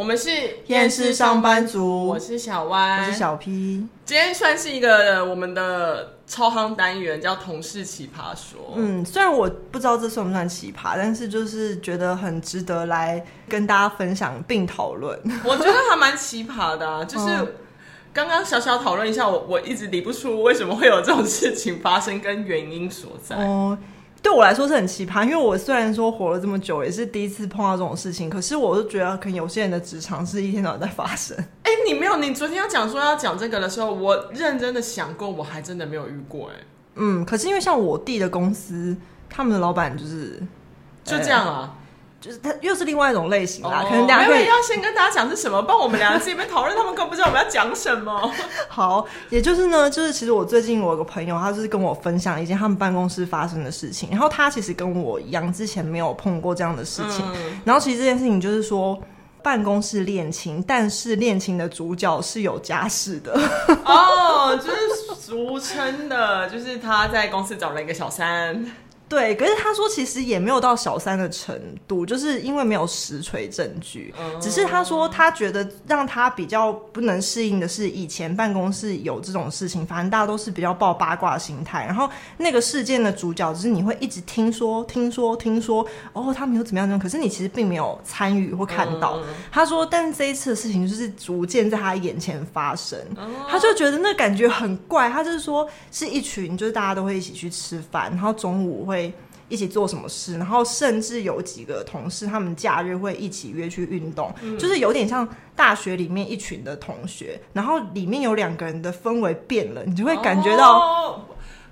我们是厌世上班族，我是小歪，我是小 P。今天算是一个我们的超夯单元，叫同事奇葩说。嗯，虽然我不知道这算不算奇葩，但是就是觉得很值得来跟大家分享并讨论。我觉得还蛮奇葩的啊，就是刚刚小小讨论一下，我我一直理不出为什么会有这种事情发生跟原因所在。哦。对我来说是很奇葩，因为我虽然说活了这么久，也是第一次碰到这种事情，可是我就觉得可能有些人的职场是一天到晚在发生。哎，你没有？你昨天要讲说要讲这个的时候，我认真的想过，我还真的没有遇过。哎，嗯，可是因为像我弟的公司，他们的老板就是就这样啊。就是他又是另外一种类型啦，哦、可能大家可以要先跟大家讲是什么，帮我们两个这边讨论，他们根本不知道我们要讲什么。好，也就是呢，就是其实我最近我有个朋友，他就是跟我分享一件他们办公室发生的事情，然后他其实跟我一样，之前没有碰过这样的事情。嗯、然后其实这件事情就是说，办公室恋情，但是恋情的主角是有家室的。哦，就是俗称的，就是他在公司找了一个小三。对，可是他说其实也没有到小三的程度，就是因为没有实锤证据。嗯、只是他说他觉得让他比较不能适应的是，以前办公室有这种事情，反正大家都是比较抱八卦心态。然后那个事件的主角，就是你会一直听说、听说、听说，哦，他们有怎么样怎么样，可是你其实并没有参与或看到。嗯、他说，但是这一次的事情就是逐渐在他眼前发生，嗯、他就觉得那感觉很怪。他就是说，是一群就是大家都会一起去吃饭，然后中午会。一起做什么事，然后甚至有几个同事，他们假日会一起约去运动，嗯、就是有点像大学里面一群的同学，然后里面有两个人的氛围变了，你就会感觉到。哦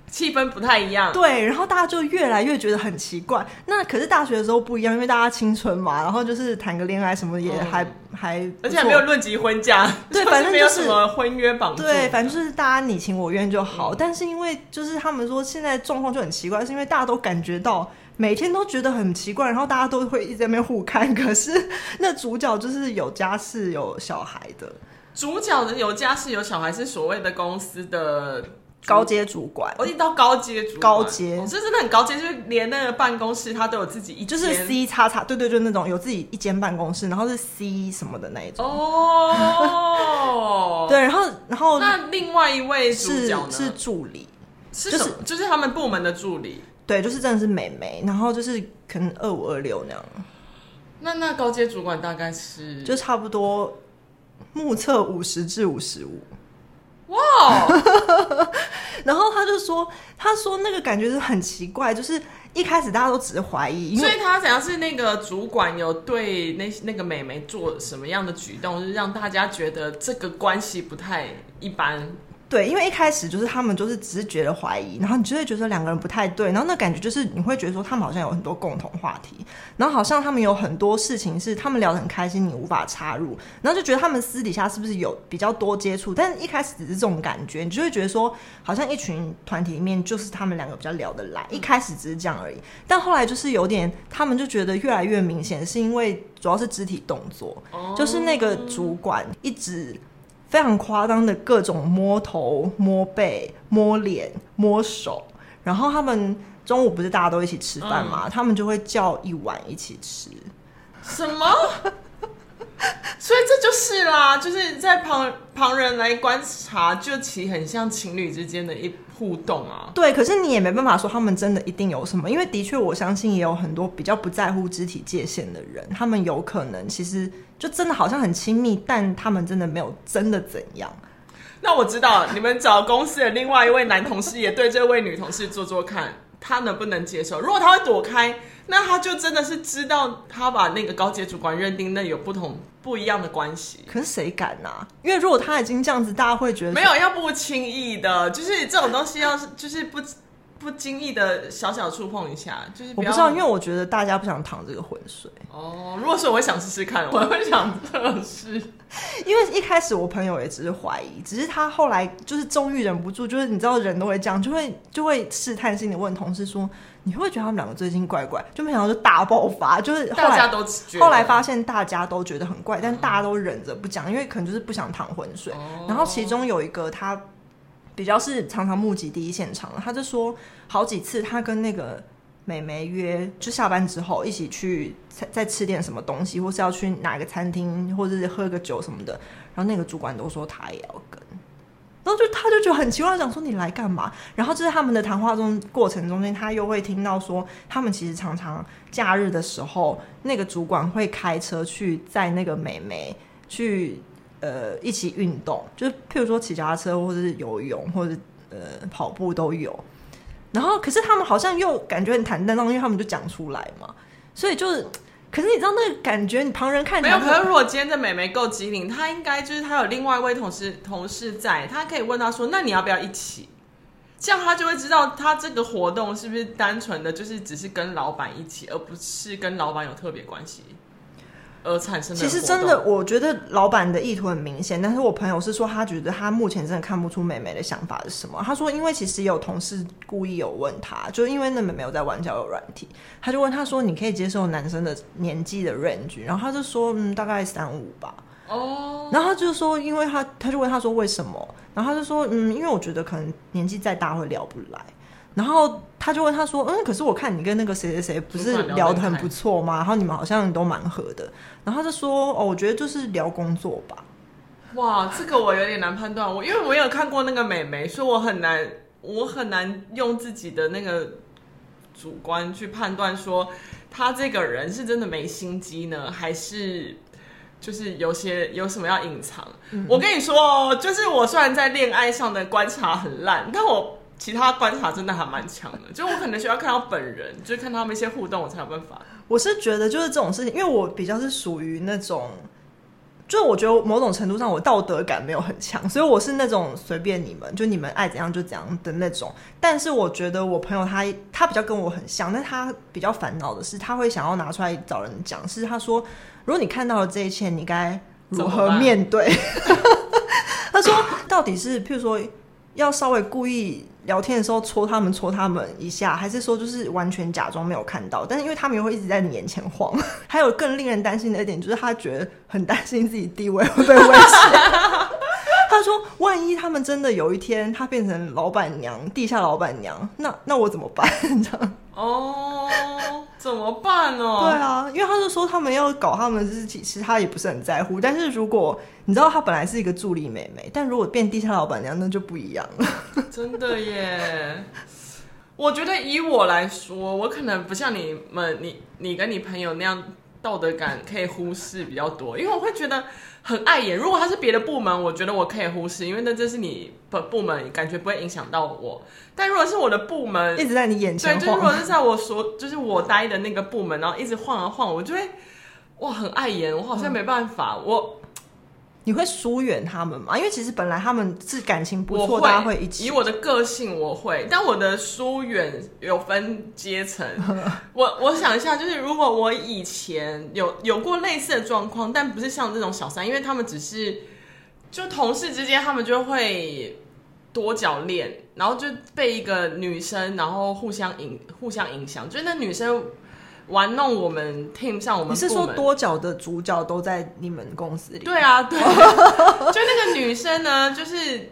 气氛不太一样，对，然后大家就越来越觉得很奇怪。那可是大学的时候不一样，因为大家青春嘛，然后就是谈个恋爱什么也还、嗯、还，而且还没有论及婚嫁，对，反正就是、没有什么婚约绑住，对，反正就是大家你情我愿就好。嗯、但是因为就是他们说现在状况就很奇怪，是因为大家都感觉到每天都觉得很奇怪，然后大家都会一直在那边互看。可是那主角就是有家室有小孩的，主角的有家室有小孩是所谓的公司的。高阶主管，我一到高阶主管，高阶。阶，这、哦、真的很高阶，就是连那个办公室他都有自己一，就是 C 叉叉，对对，就那种有自己一间办公室，然后是 C 什么的那一种。哦，对，然后然后那另外一位？是，是助理，是就是就是他们部门的助理，对，就是真的是美眉，然后就是可能二五二六那样。那那高阶主管大概是？就差不多目测五十至五十五。哇然后他就说，他说那个感觉是很奇怪，就是一开始大家都只是怀疑，所以他想要是那个主管有对那那个美眉做什么样的举动，就是让大家觉得这个关系不太一般。对，因为一开始就是他们就是只是觉得怀疑，然后你就会觉得两个人不太对，然后那感觉就是你会觉得说他们好像有很多共同话题，然后好像他们有很多事情是他们聊得很开心，你无法插入，然后就觉得他们私底下是不是有比较多接触？但是一开始只是这种感觉，你就会觉得说好像一群团体里面就是他们两个比较聊得来，一开始只是这样而已，但后来就是有点他们就觉得越来越明显，是因为主要是肢体动作，就是那个主管一直。非常夸张的各种摸头、摸背、摸脸、摸手，然后他们中午不是大家都一起吃饭嘛？嗯、他们就会叫一碗一起吃。什么？所以这就是啦，就是在旁旁人来观察，就其实很像情侣之间的一互动啊。对，可是你也没办法说他们真的一定有什么，因为的确我相信也有很多比较不在乎肢体界限的人，他们有可能其实就真的好像很亲密，但他们真的没有真的怎样。那我知道你们找公司的另外一位男同事也对这位女同事做做看，他能不能接受？如果他会躲开。那他就真的是知道他把那个高阶主管认定那有不同不一样的关系，可是谁敢啊？因为如果他已经这样子，大家会觉得没有要不轻易的，就是这种东西要是就是不不经意的小小触碰一下，就是不我不知道，因为我觉得大家不想淌这个浑水哦。如果是我会想试试看，我会想测试，因为一开始我朋友也只是怀疑，只是他后来就是终于忍不住，就是你知道人都会这样，就会就会试探性的问同事说。你会觉得他们两个最近怪怪，就没想到就大爆发，就是后来大家都后来发现大家都觉得很怪，但大家都忍着不讲，因为可能就是不想淌浑水。哦、然后其中有一个他比较是常常目击第一现场，他就说好几次他跟那个美眉约，就下班之后一起去再再吃点什么东西，或是要去哪个餐厅，或者是喝个酒什么的。然后那个主管都说他也要跟，然后就他就觉得很奇怪，想说你来干嘛？然后就是他们的谈话中过程中间，他又会听到说，他们其实常常假日的时候，那个主管会开车去载那个美眉去呃一起运动，就是譬如说骑脚踏车，或者是游泳，或者呃跑步都有。然后，可是他们好像又感觉很坦荡荡，因为他们就讲出来嘛，所以就是，可是你知道那个感觉，你旁人看没有。可是如果今天这美眉够机灵，她应该就是她有另外一位同事同事在，她可以问她说：“那你要不要一起？”这样她就会知道她这个活动是不是单纯的就是只是跟老板一起，而不是跟老板有特别关系。而产生的其实真的，我觉得老板的意图很明显，但是我朋友是说，他觉得他目前真的看不出美眉的想法是什么。他说，因为其实有同事故意有问他，就因为那美眉有在玩交友软体，他就问他说：“你可以接受男生的年纪的 range？” 然后他就说：“嗯，大概三五吧。”哦，然后他就说，因为他他就问他说为什么，然后他就说：“嗯，因为我觉得可能年纪再大会聊不来。”然后他就问他说：“嗯，可是我看你跟那个谁谁谁不是聊得很不错吗？然后你们好像都蛮合的。”然后他就说：“哦，我觉得就是聊工作吧。”哇，这个我有点难判断。我因为我有看过那个美眉，所以我很难，我很难用自己的那个主观去判断说他这个人是真的没心机呢，还是就是有些有什么要隐藏？嗯、我跟你说哦，就是我虽然在恋爱上的观察很烂，但我。其他观察真的还蛮强的，就我可能需要看到本人，就是看他们一些互动，我才有办法。我是觉得就是这种事情，因为我比较是属于那种，就我觉得某种程度上我道德感没有很强，所以我是那种随便你们，就你们爱怎样就怎样的那种。但是我觉得我朋友他他比较跟我很像，但他比较烦恼的是，他会想要拿出来找人讲，是他说，如果你看到了这一切，你该如何面对？他说，到底是譬如说要稍微故意。聊天的时候戳他们戳他们一下，还是说就是完全假装没有看到？但是因为他们又会一直在你眼前晃。还有更令人担心的一点就是，他觉得很担心自己地位会被威胁。他说：“万一他们真的有一天他变成老板娘，地下老板娘，那那我怎么办？” 这样哦，怎么办哦？对啊，因为他就说他们要搞他们自己，其实他也不是很在乎。但是如果你知道他本来是一个助理妹妹，但如果变地下老板娘，那就不一样了。真的耶！我觉得以我来说，我可能不像你们，你你跟你朋友那样道德感可以忽视比较多，因为我会觉得。很碍眼。如果他是别的部门，我觉得我可以忽视，因为那这是你部部门，感觉不会影响到我。但如果是我的部门，一直在你眼前晃，对，就如果是在我所，就是我待的那个部门，然后一直晃啊晃，我就会哇，很碍眼。我好像没办法，嗯、我。你会疏远他们吗？因为其实本来他们是感情不错，大家会一起。以我的个性，我会，但我的疏远有分阶层。我我想一下，就是如果我以前有有过类似的状况，但不是像这种小三，因为他们只是就同事之间，他们就会多角恋，然后就被一个女生，然后互相影互相影响，就是那女生。玩弄我们 team 上，我们你是说多角的主角都在你们公司里？对啊，对，就那个女生呢，就是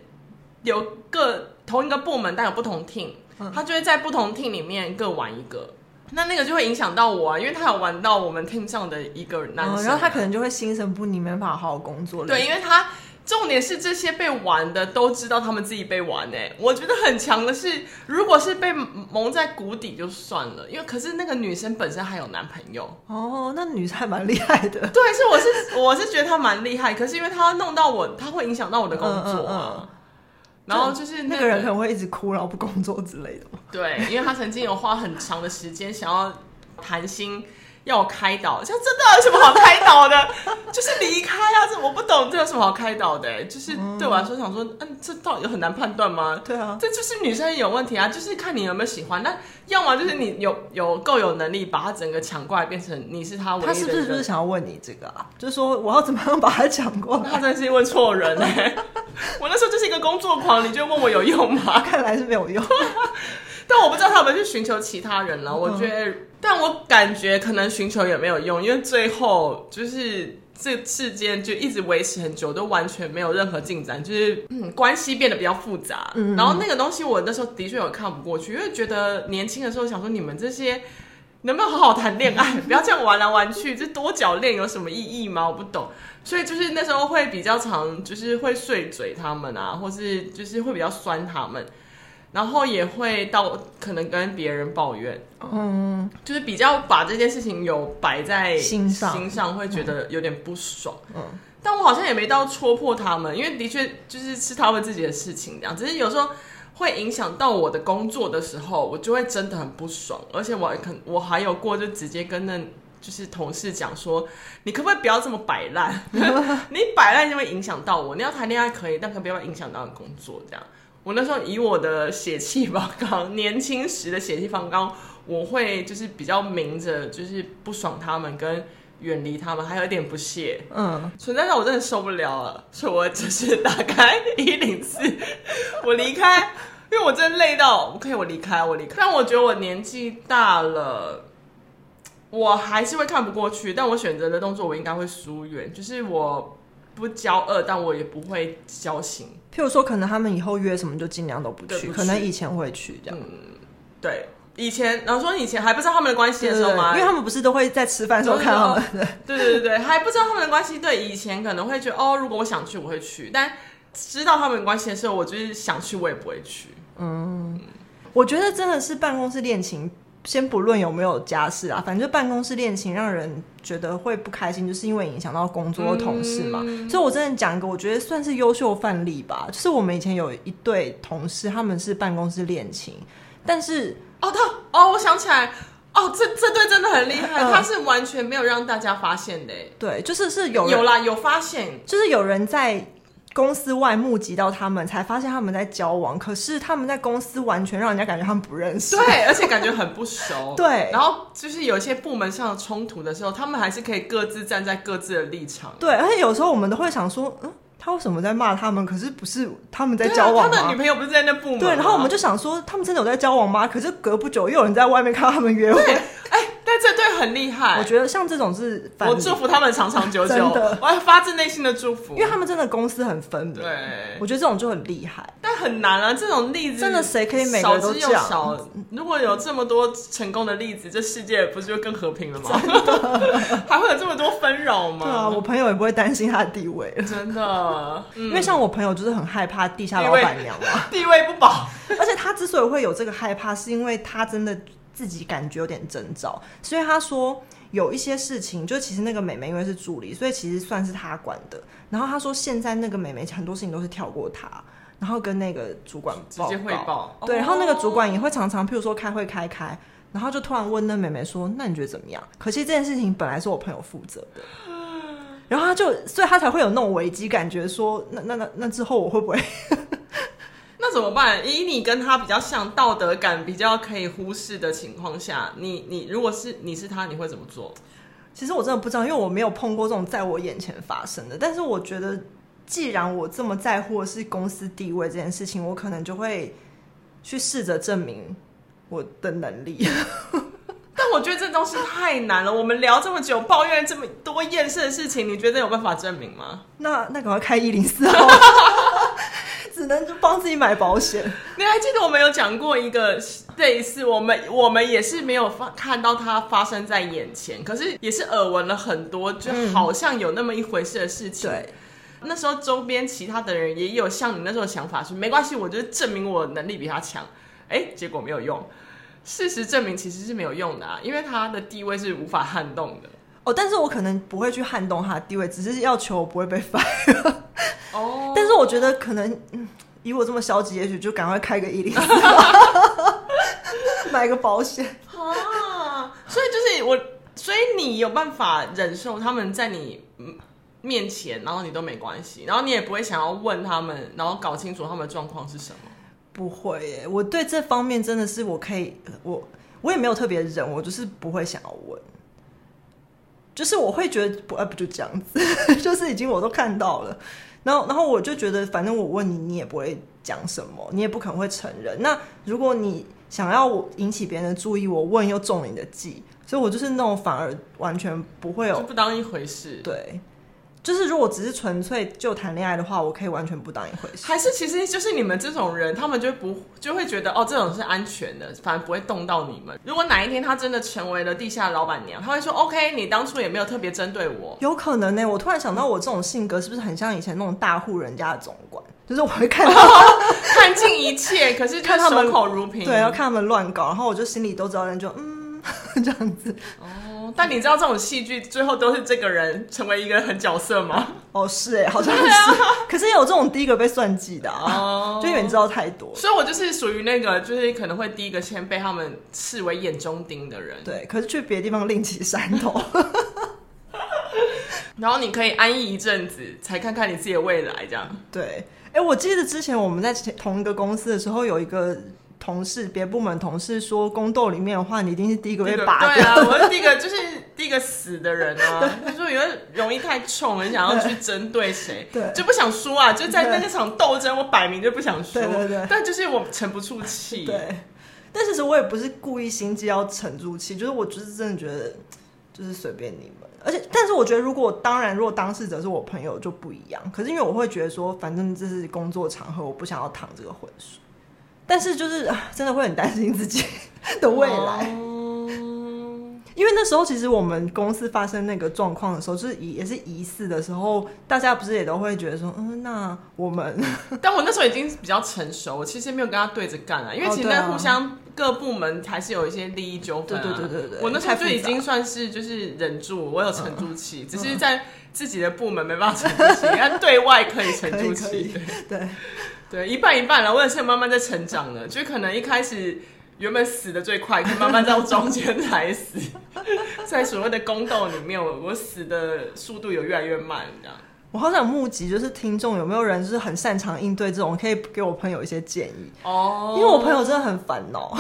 有个同一个部门，但有不同 team，她就会在不同 team 里面各玩一个，那那个就会影响到我啊，因为她有玩到我们 team 上的一个男生，然后她可能就会心神不宁，没办法好好工作。对，因为她。重点是这些被玩的都知道他们自己被玩哎，我觉得很强的是，如果是被蒙在鼓底就算了，因为可是那个女生本身还有男朋友哦，那女生还蛮厉害的。对，是我是我是觉得她蛮厉害，可是因为她弄到我，她会影响到我的工作啊。嗯嗯嗯、然后就是那个、那个人可能会一直哭，然后不工作之类的。对，因为他曾经有花很长的时间想要谈心。要我开导，像真的有什么好开导的？就是离开啊！这我不懂，这有什么好开导的？就是对我来说，想说，嗯，这到底有很难判断吗？对啊，这就是女生有问题啊！就是看你有没有喜欢，那要么就是你有有够有能力把他整个抢过来，变成你是他唯一的。他是不是就是想要问你这个啊？就是说我要怎么样把他抢过来？他真的是问错人哎！我那时候就是一个工作狂，你就问我有用吗？看来是没有用。但我不知道他有没有去寻求其他人了。我觉得，但我感觉可能寻求也没有用，因为最后就是这事件就一直维持很久，都完全没有任何进展，就是、嗯、关系变得比较复杂。嗯，然后那个东西我那时候的确有看不过去，因为觉得年轻的时候想说你们这些能不能好好谈恋爱，不要这样玩来玩去，这多角恋有什么意义吗？我不懂。所以就是那时候会比较常，就是会碎嘴他们啊，或是就是会比较酸他们。然后也会到可能跟别人抱怨，嗯，就是比较把这件事情有摆在心上，心上会觉得有点不爽，嗯，但我好像也没到戳破他们，因为的确就是是他们自己的事情这样，只是有时候会影响到我的工作的时候，我就会真的很不爽，而且我可我还有过就直接跟那就是同事讲说，你可不可以不要这么摆烂？你摆烂就会影响到我，你要谈恋爱可以，但可不要影响到你工作？这样。我那时候以我的血气方刚，年轻时的血气方刚，我会就是比较明着，就是不爽他们跟远离他们，还有一点不屑，嗯，存在到我真的受不了了，所以我只是打开一零四，我离开，因为我真的累到可以我离开，我离开。但我觉得我年纪大了，我还是会看不过去，但我选择的动作我应该会疏远，就是我。不交恶，但我也不会交心。譬如说，可能他们以后约什么就尽量都不去，不去，可能以前会去这样。嗯，对，以前，然后说以前还不知道他们的关系的时候吗？因为他们不是都会在吃饭的时候看他们的。对对对对，还不知道他们的关系。对，以前可能会觉得哦，如果我想去，我会去。但知道他们的关系的时候，我就是想去，我也不会去。嗯，嗯，我觉得真的是办公室恋情。先不论有没有家事啊，反正办公室恋情让人觉得会不开心，就是因为影响到工作的同事嘛。嗯、所以，我真的讲一个，我觉得算是优秀范例吧。就是我们以前有一对同事，他们是办公室恋情，但是哦，他哦，我想起来，哦，这这对真的很厉害，他是完全没有让大家发现的。对，就是是有有啦，有发现，就是有人在。公司外募集到他们，才发现他们在交往。可是他们在公司完全让人家感觉他们不认识，对，而且感觉很不熟。对，然后就是有一些部门上的冲突的时候，他们还是可以各自站在各自的立场。对，而且有时候我们都会想说，嗯，他为什么在骂他们？可是不是他们在交往他的女朋友不是在那部门？对，然后我们就想说，他们真的有在交往吗？可是隔不久又有人在外面看到他们约会。哎。但这对很厉害，我觉得像这种是，我祝福他们长长久久，的。我要发自内心的祝福，因为他们真的公司很分明。对，我觉得这种就很厉害，但很难啊，这种例子真的谁可以每个都这样？如果有这么多成功的例子，这世界不是就更和平了吗？还会有这么多纷扰吗？对啊，我朋友也不会担心他的地位，真的，因为像我朋友就是很害怕地下老板娘嘛，地位不保，而且他之所以会有这个害怕，是因为他真的。自己感觉有点征兆，所以他说有一些事情，就其实那个美眉因为是助理，所以其实算是他管的。然后他说现在那个美眉很多事情都是跳过他，然后跟那个主管直接汇报。对，然后那个主管也会常常，譬如说开会开开，然后就突然问那美眉说：“那你觉得怎么样？”可惜这件事情本来是我朋友负责的，然后他就，所以他才会有那种危机感觉，说：“那那那那之后我会不会？”那怎么办？以你跟他比较像，道德感比较可以忽视的情况下，你你如果是你是他，你会怎么做？其实我真的不知道，因为我没有碰过这种在我眼前发生的。但是我觉得，既然我这么在乎的是公司地位这件事情，我可能就会去试着证明我的能力。但我觉得这东西太难了。我们聊这么久，抱怨这么多厌世的事情，你觉得有办法证明吗？那那赶快开一零四号。只能就帮自己买保险。你还记得我们有讲过一个类似，我们我们也是没有发看到它发生在眼前，可是也是耳闻了很多，就好像有那么一回事的事情。嗯、对，那时候周边其他的人也有像你那时候的想法，说没关系，我就证明我能力比他强。哎，结果没有用，事实证明其实是没有用的啊，因为他的地位是无法撼动的。哦，但是我可能不会去撼动他的地位，只是要求我不会被 fire。哦，我觉得可能，嗯，以我这么消极，也许就赶快开个一零四，买个保险啊。所以就是我，所以你有办法忍受他们在你面前，然后你都没关系，然后你也不会想要问他们，然后搞清楚他们的状况是什么？不会耶，我对这方面真的是我可以，我我也没有特别忍，我就是不会想要问。就是我会觉得不，呃，不就这样子，就是已经我都看到了，然后，然后我就觉得，反正我问你，你也不会讲什么，你也不可能会承认。那如果你想要我引起别人的注意，我问又中你的计，所以我就是那种反而完全不会有，就不当一回事。对，就是如果只是纯粹就谈恋爱的话，我可以完全不当一回事。还是其实就是你们这种人，他们就不就会觉得哦，这种是安全的，反而不会动到你们。如果哪一天他真的成为了地下老板娘，他会说 OK，你当初也没有特别针对我。有可能呢、欸，我突然想到，我这种性格是不是很像以前那种大户人家的总管？就是我会看到 看尽一切，可是看他们守口如瓶，对，要看他们乱搞，然后我就心里都知道，人就嗯 这样子。哦，但你知道这种戏剧最后都是这个人成为一个很角色吗？哦，是哎，好像是。啊、可是有这种第一个被算计的啊，哦、就因为你知道太多，所以我就是属于那个，就是可能会第一个先被他们视为眼中钉的人。对，可是去别的地方另起山头。然后你可以安逸一阵子，才看看你自己的未来，这样。对。哎，我记得之前我们在同一个公司的时候，有一个同事，别部门同事说，宫斗里面的话，你一定是第一个被拔掉。对啊，我是第一个，就是第一个死的人啊。他说，因为容易太冲，很想要去针对谁，对，就不想输啊，就在那个场斗争，我摆明就不想输。对对对。但就是我沉不住气。对。但其实我也不是故意心机要沉住气，就是我就是真的觉得，就是随便你们。而且，但是我觉得，如果当然，如果当事者是我朋友就不一样。可是因为我会觉得说，反正这是工作场合，我不想要淌这个浑水。但是就是真的会很担心自己 的未来。因为那时候其实我们公司发生那个状况的时候，就是也是疑似的时候，大家不是也都会觉得说，嗯，那我们。但我那时候已经比较成熟，我其实没有跟他对着干啊，因为其实在互相。各部门还是有一些利益纠纷啊。对对对对对，我那时候就已经算是就是忍住，我有沉住气，嗯、只是在自己的部门没办法沉住气，对外可以沉住气。对对，一半一半了，我也是慢慢在成长的，就可能一开始原本死的最快，可以慢慢到中间才死，在所谓的宫斗里面，我我死的速度有越来越慢，这样。我好想募集，就是听众有没有人就是很擅长应对这种，可以给我朋友一些建议哦。因为我朋友真的很烦恼。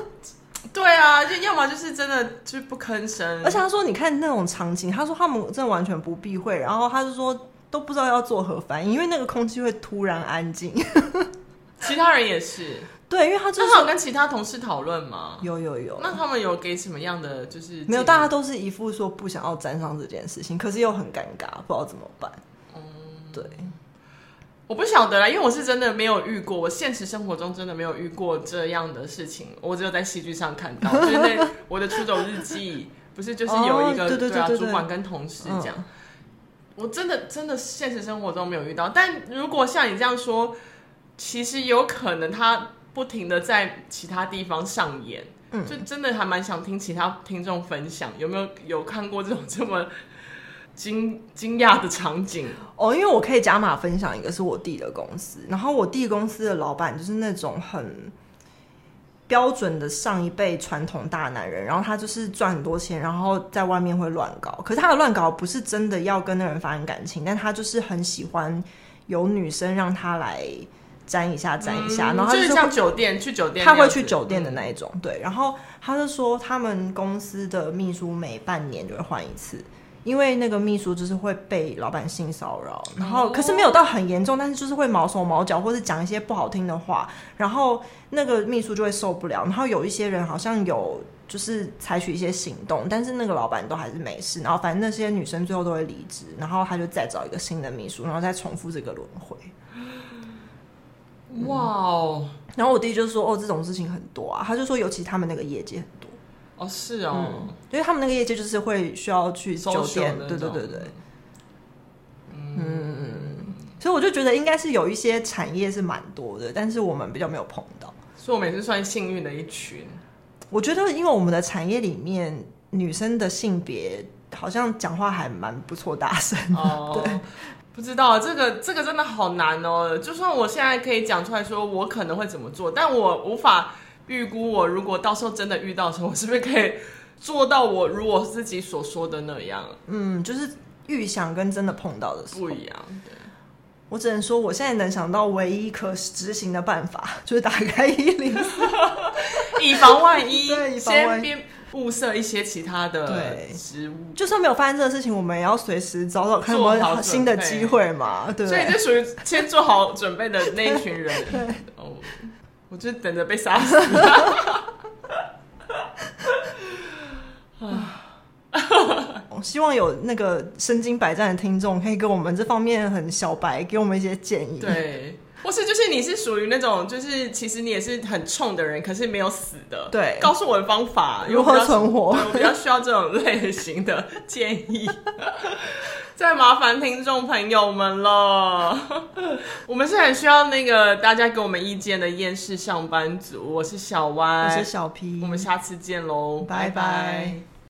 对啊，就要么就是真的就不吭声。而且他说，你看那种场景，他说他们真的完全不避讳，然后他就说都不知道要做何反应，因为那个空气会突然安静。其他人也是。对，因为他就是有跟其他同事讨论嘛，有有有。那他们有给什么样的就是没有？大家都是一副说不想要沾上这件事情，可是又很尴尬，不知道怎么办。嗯，对，我不晓得啦，因为我是真的没有遇过，我现实生活中真的没有遇过这样的事情，我只有在戏剧上看到。就是那我的出走日记，不是就是有一个对啊主管跟同事讲，嗯、我真的真的现实生活中没有遇到。但如果像你这样说，其实有可能他。不停的在其他地方上演，嗯，就真的还蛮想听其他听众分享，有没有有看过这种这么惊惊讶的场景？哦，因为我可以加码分享一个是我弟的公司，然后我弟公司的老板就是那种很标准的上一辈传统大男人，然后他就是赚很多钱，然后在外面会乱搞，可是他的乱搞不是真的要跟那人发生感情，但他就是很喜欢有女生让他来。沾一下，沾一下，嗯、然后就，就是像酒店去酒店，他会去酒店的那一种，嗯、对。然后他就说，他们公司的秘书每半年就会换一次，因为那个秘书就是会被老板性骚扰，然后可是没有到很严重，但是就是会毛手毛脚，或是讲一些不好听的话，然后那个秘书就会受不了。然后有一些人好像有就是采取一些行动，但是那个老板都还是没事。然后反正那些女生最后都会离职，然后他就再找一个新的秘书，然后再重复这个轮回。哇哦！嗯、然后我弟就说：“哦，这种事情很多啊。”他就说：“尤其他们那个业界很多哦，是哦、嗯，因为他们那个业界就是会需要去酒店，对对对对，嗯，嗯，所以我就觉得应该是有一些产业是蛮多的，但是我们比较没有碰到，所以我们也是算幸运的一群。我觉得，因为我们的产业里面女生的性别好像讲话还蛮不错，大声哦，对。”不知道这个这个真的好难哦！就算我现在可以讲出来说我可能会怎么做，但我无法预估我如果到时候真的遇到的时候，我是不是可以做到我如我自己所说的那样？嗯，就是预想跟真的碰到的不一样。对，我只能说我现在能想到唯一可执行的办法 就是打开一零四，以防万一，对，以防万一。物色一些其他的植物，就算没有发生这个事情，我们也要随时找找看有没有新的机会嘛。对，所以就属于先做好准备的那一群人。哦，我就等着被杀死。希望有那个身经百战的听众可以跟我们这方面很小白，给我们一些建议。对。或是就是你是属于那种就是其实你也是很冲的人，可是没有死的。对，告诉我的方法如何存活。我比较需要这种类型的建议。再麻烦听众朋友们了，我们是很需要那个大家给我们意见的厌世上班族。我是小歪，我是小 P，我们下次见喽，拜拜。拜拜。